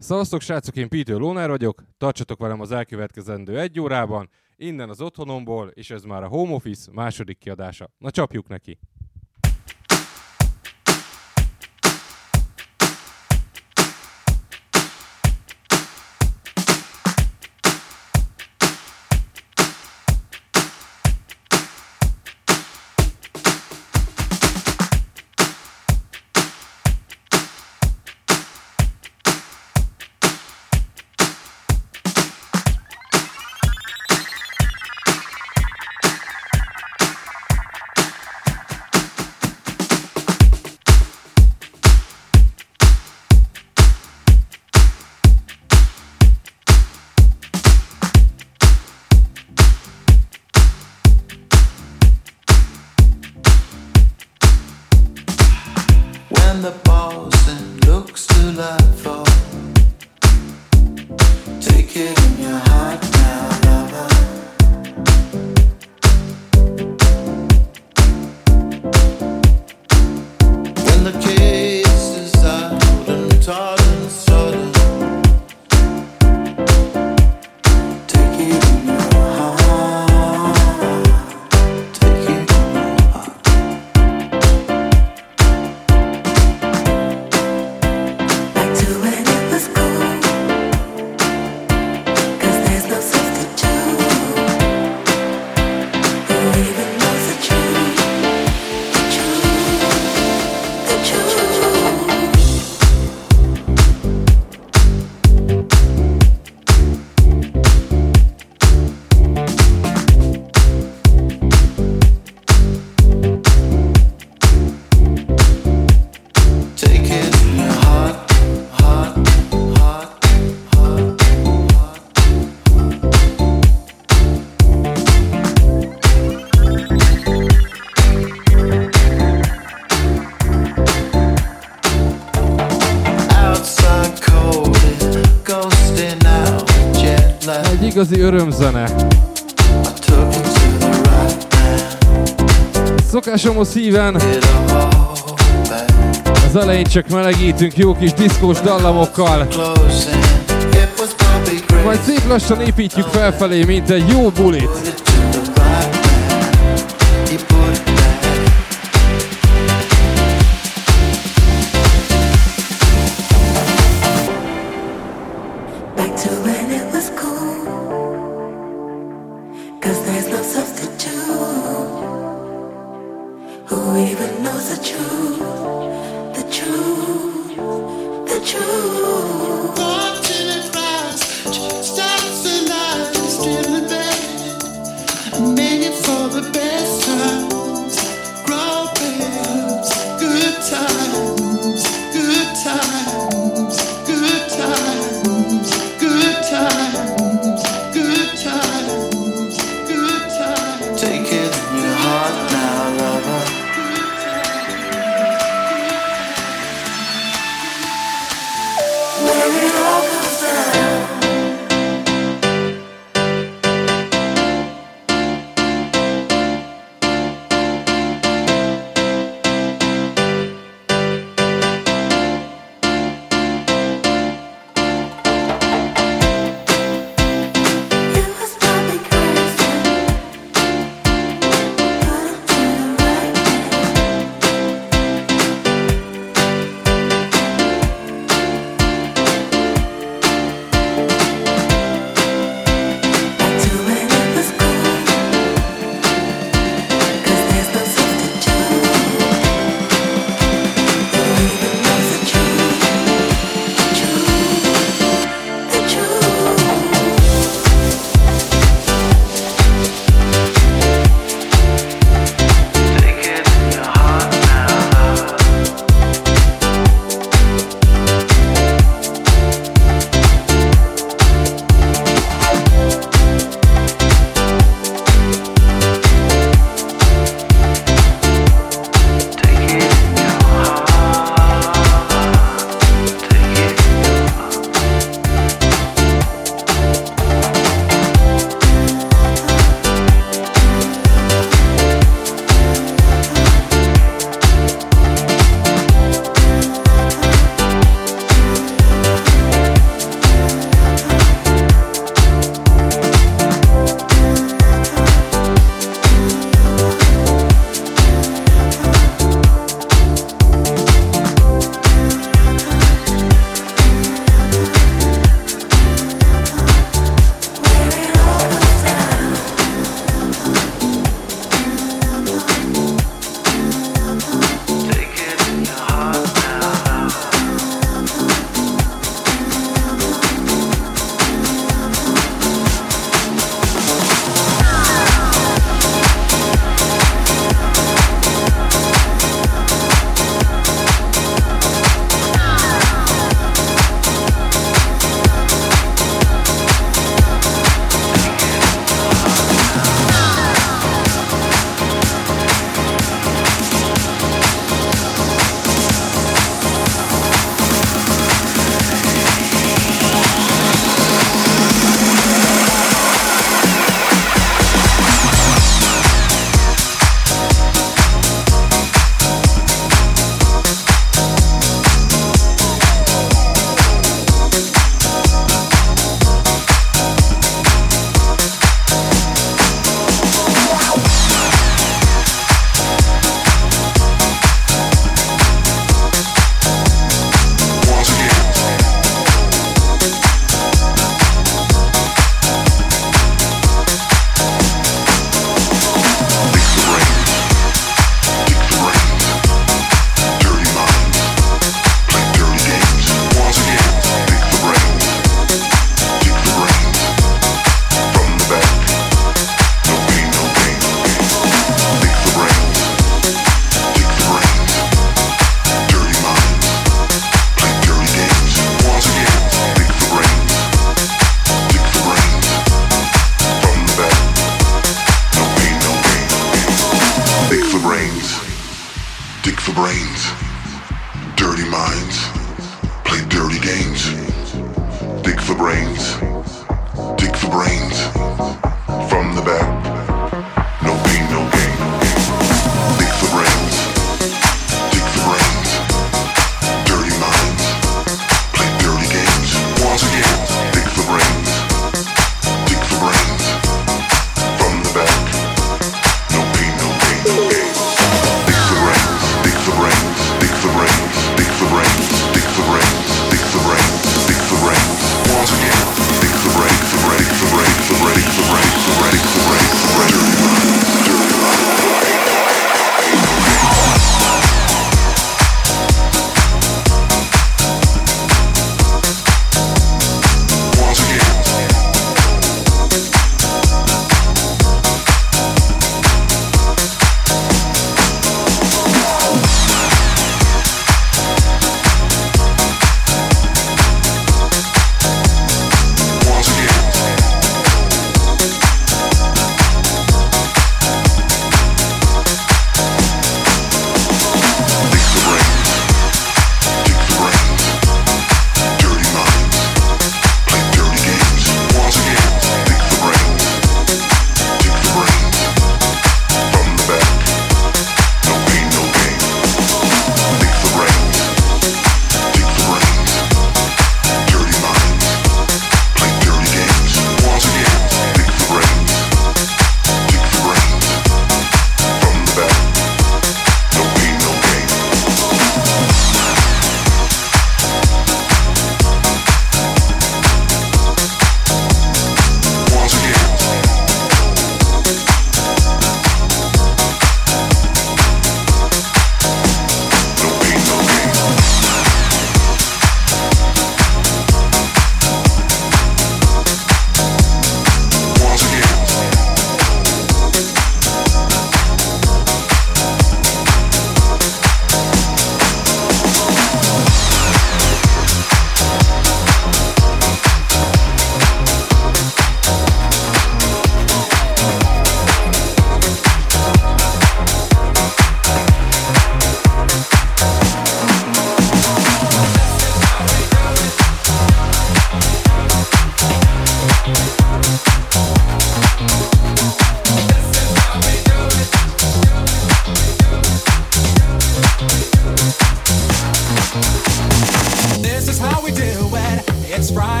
Szavaztok srácok, én Peter Lónár vagyok, tartsatok velem az elkövetkezendő egy órában, innen az otthonomból, és ez már a Home Office második kiadása. Na csapjuk neki! Igazi örömzene. Szokásomhoz szíven az elején csak melegítünk jó kis diszkós dallamokkal. Majd szép lassan építjük felfelé, mint egy jó bulit.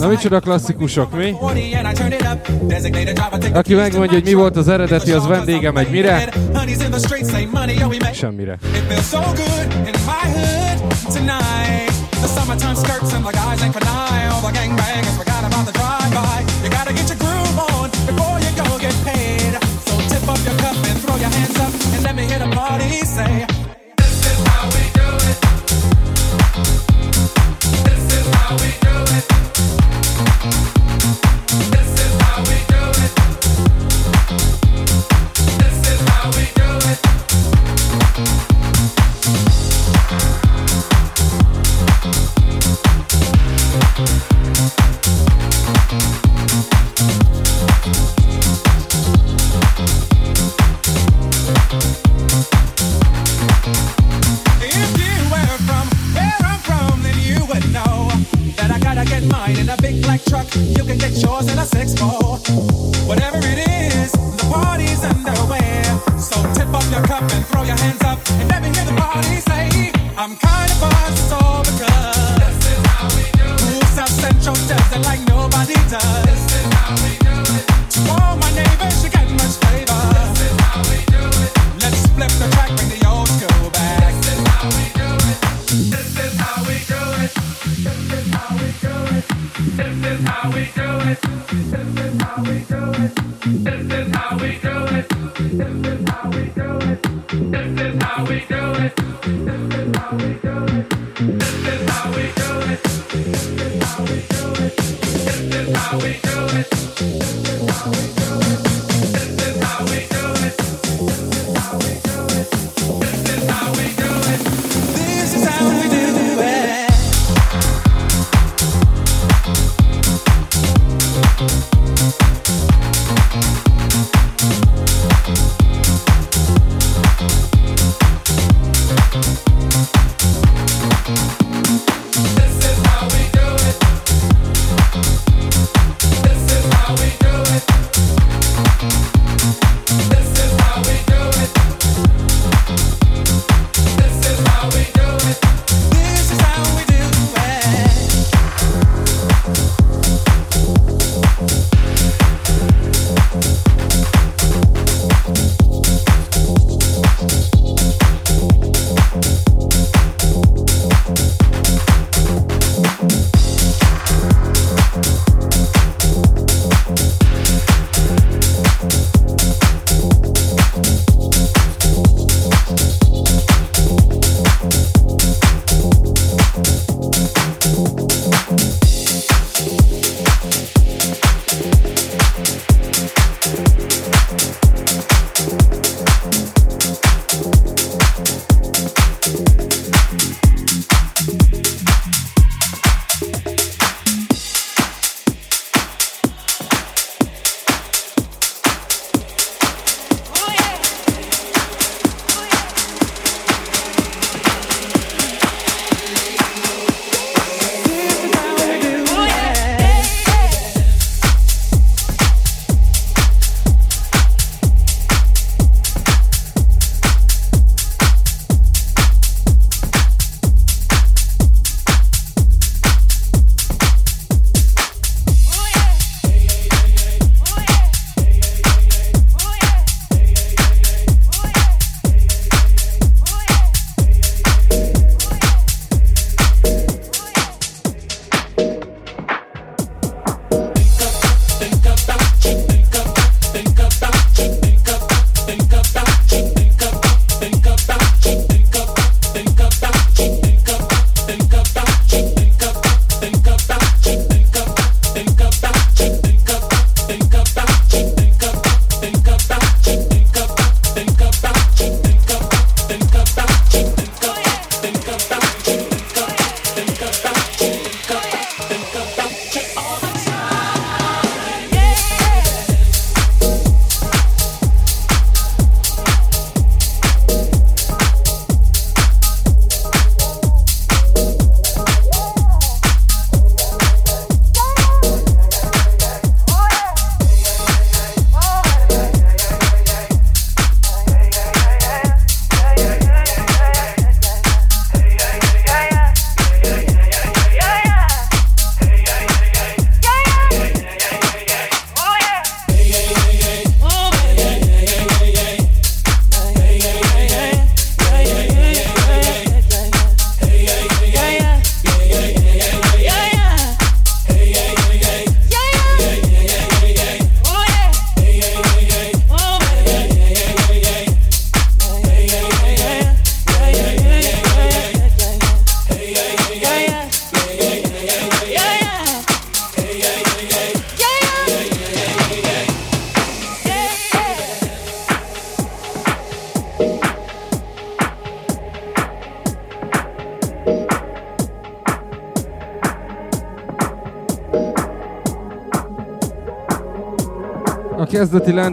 Na micsoda klasszikusok, mi? Aki megmondja, hogy mi volt az eredeti, az vendége megy mire? Semmire. The summertime skirts and the guys ain't canine All the gangbangers forgot about the drive-by You gotta get your groove on before you go get paid So tip up your cup and throw your hands up And let me hear the party say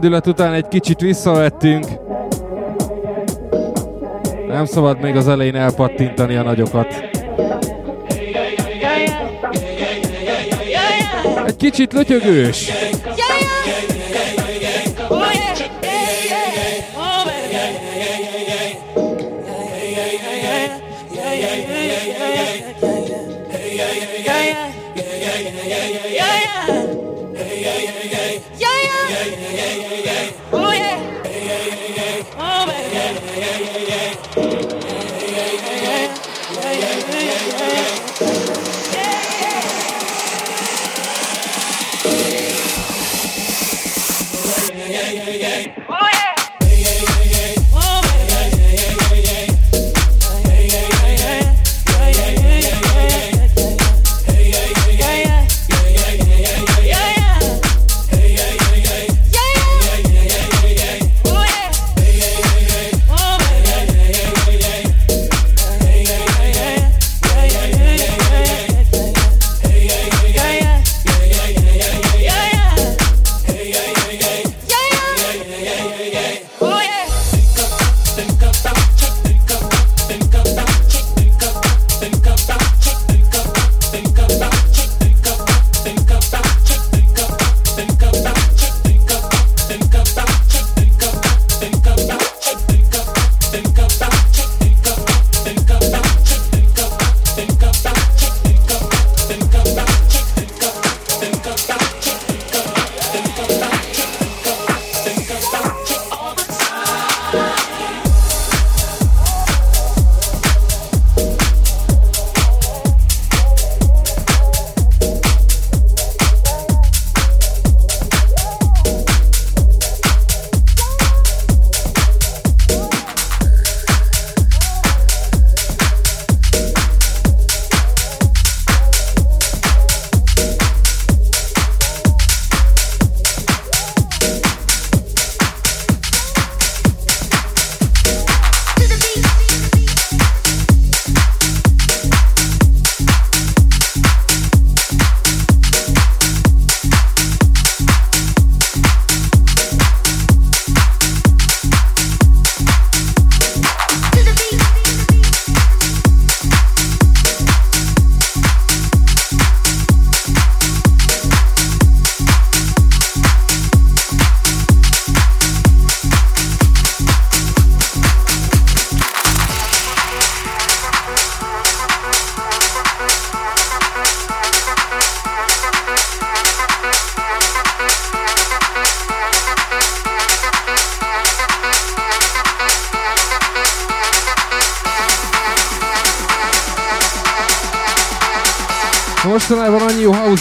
lendület után egy kicsit visszavettünk. Nem szabad még az elején elpattintani a nagyokat. Egy kicsit lötyögős.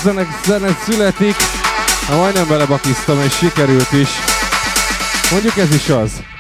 Zenek, zenet születik, ha majdnem belebakiztam, és sikerült is. Mondjuk ez is az.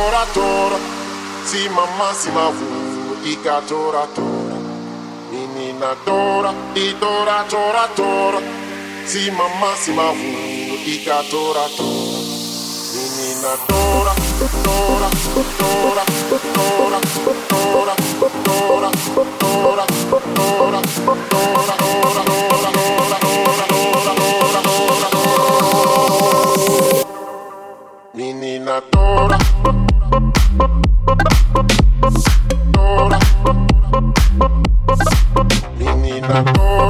tora tora si mama si ma vuvu ika tora tora nini na tora i tora tora tora si mama si ma vuvu ika tora tora nini na tora tora tora tora tora tora tora tora tora tora tora Menina toda Oh.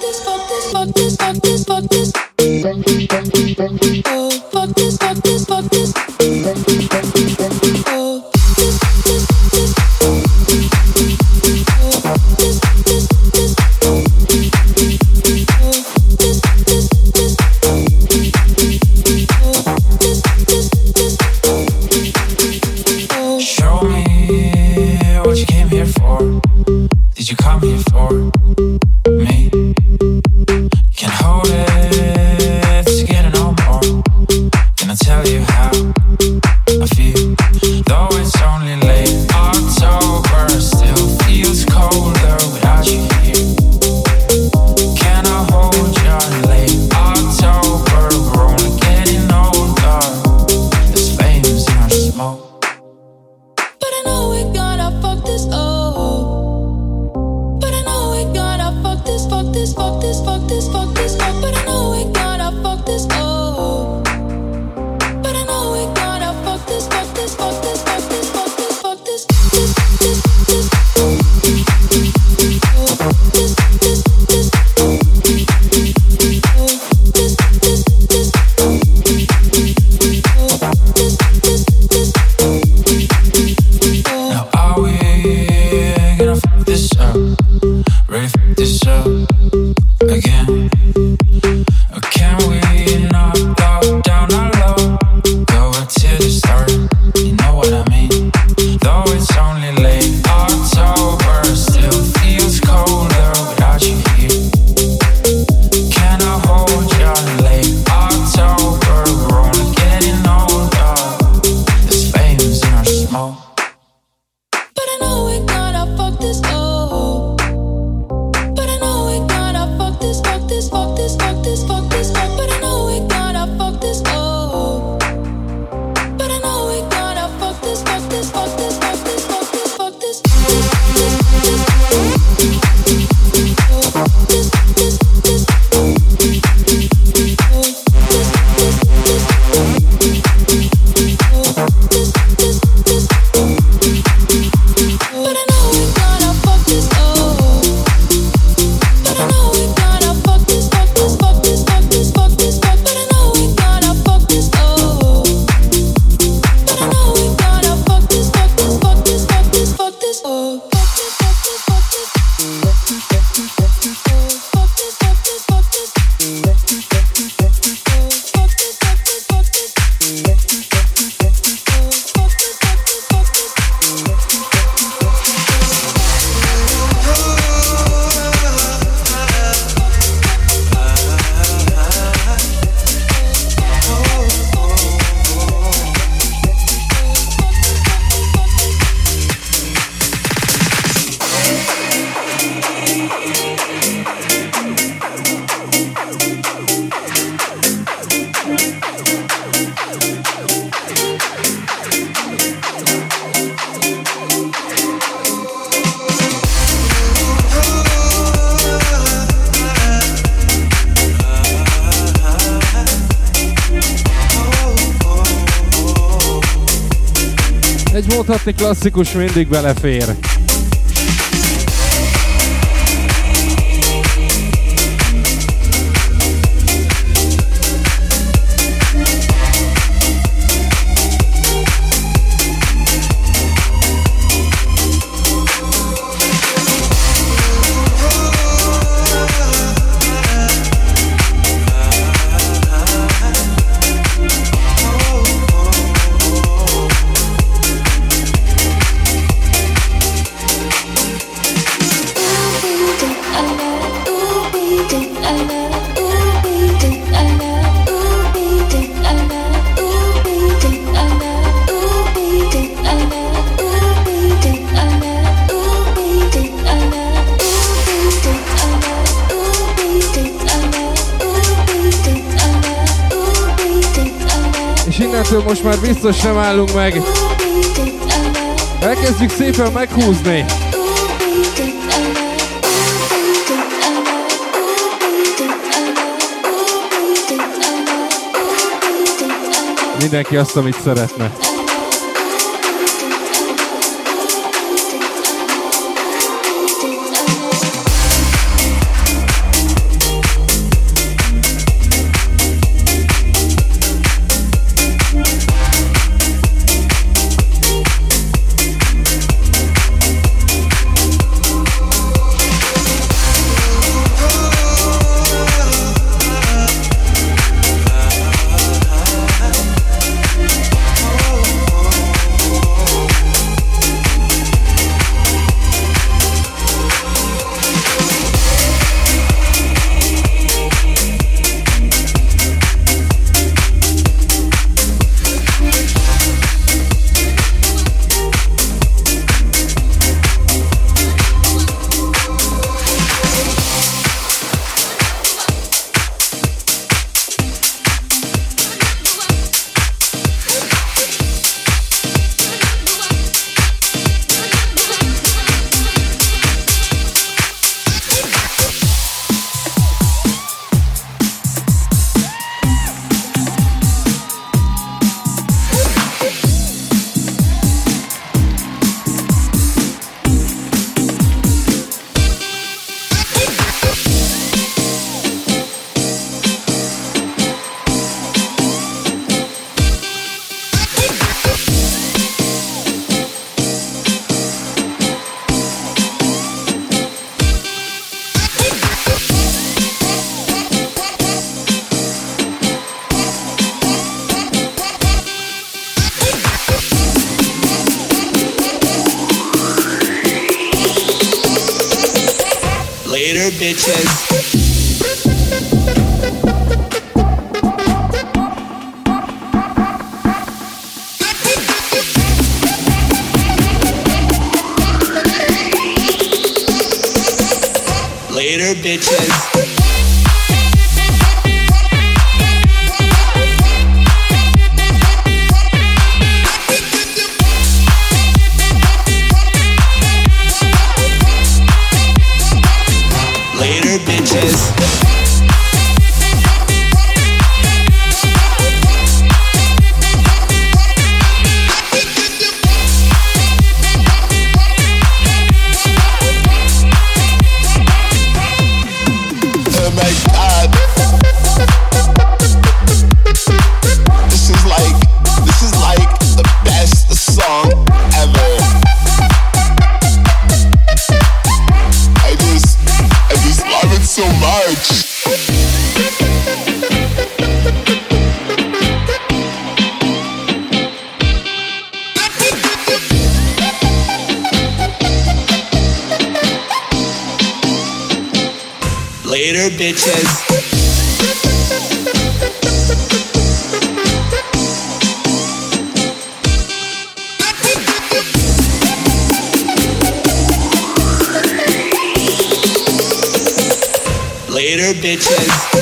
this, fuck this, fuck this, fuck this, fuck this, fuck this. Klasszikus mindig belefér. Biztos nem állunk meg. Elkezdjük szépen meghúzni. Mindenki azt, amit szeretne. bitches.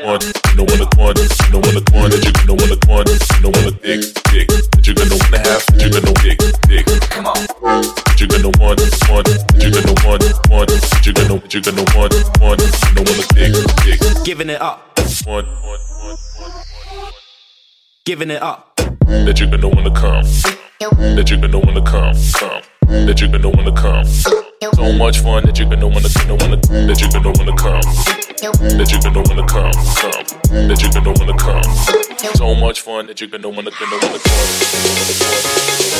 you know what I want, you know what I want, that you're gonna wanna want, you know what I dick, dick, that you're gonna wanna have, that you're gonna dick, dick. Come on. That you're gonna want, want, that you're gonna want, want, that you're gonna, that you're gonna want, want, you know what I dick, dick. Giving it up. Giving it up. That you're gonna wanna come. That you're gonna wanna come, come that you're gonna wanna come. So much fun that you're gonna wanna, gonna wanna, that you're gonna wanna come. That you're gonna wanna come, come. That you're gonna wanna come. So much fun that you're gonna wanna, gonna wanna come.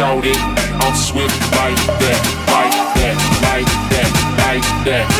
shout it. I'm swift like that, like that, like that, like that.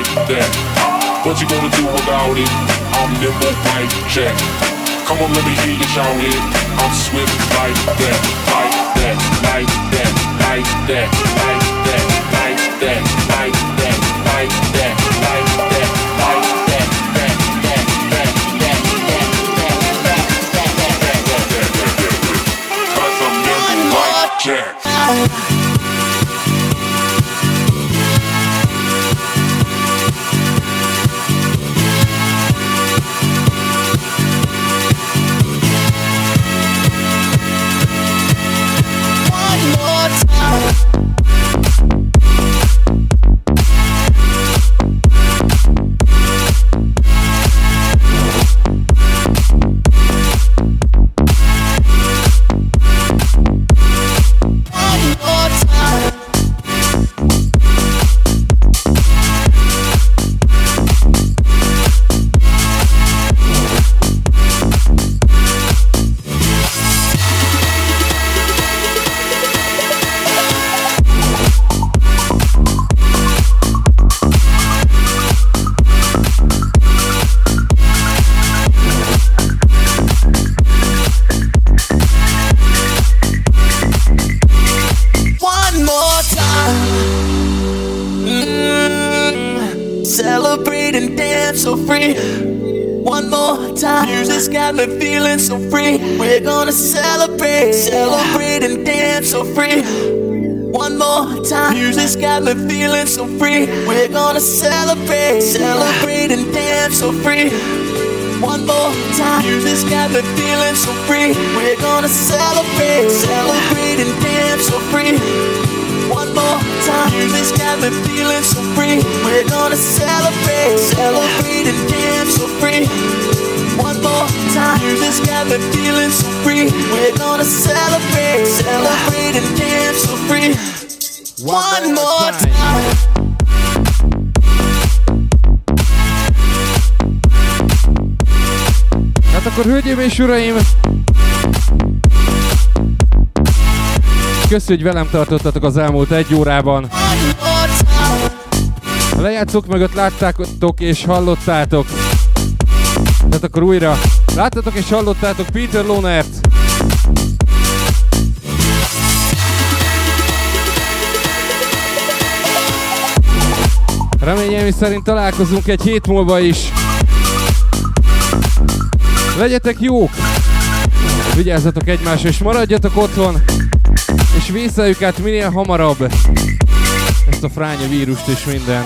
Like that. What you gonna do without it? I'm nimble like Jack. Come on, let me hear you shout it. I'm swift like that, like that, like that, like that, like that, like that, like that, like that, like that, like that, that, free. One more time. Music's got me feeling so free. We're gonna celebrate, celebrate and dance so free. One, more time. Hát akkor hölgyeim és uraim, Köszönjük, hogy velem tartottatok az elmúlt egy órában. A lejátszók mögött láttátok és hallottátok. Tehát akkor újra. Láttatok és hallottátok Peter Lonert. Reményeim szerint találkozunk egy hét múlva is. Legyetek jók! Vigyázzatok egymásra és maradjatok otthon! És vészeljük át minél hamarabb ezt a fránya vírust és minden.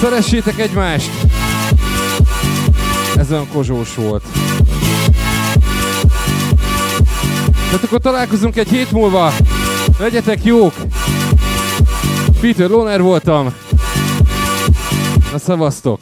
Szeressétek egymást! Ez olyan kozsós volt. Tehát akkor találkozunk egy hét múlva. Legyetek jók! Peter Loner voltam. Na szavaztok!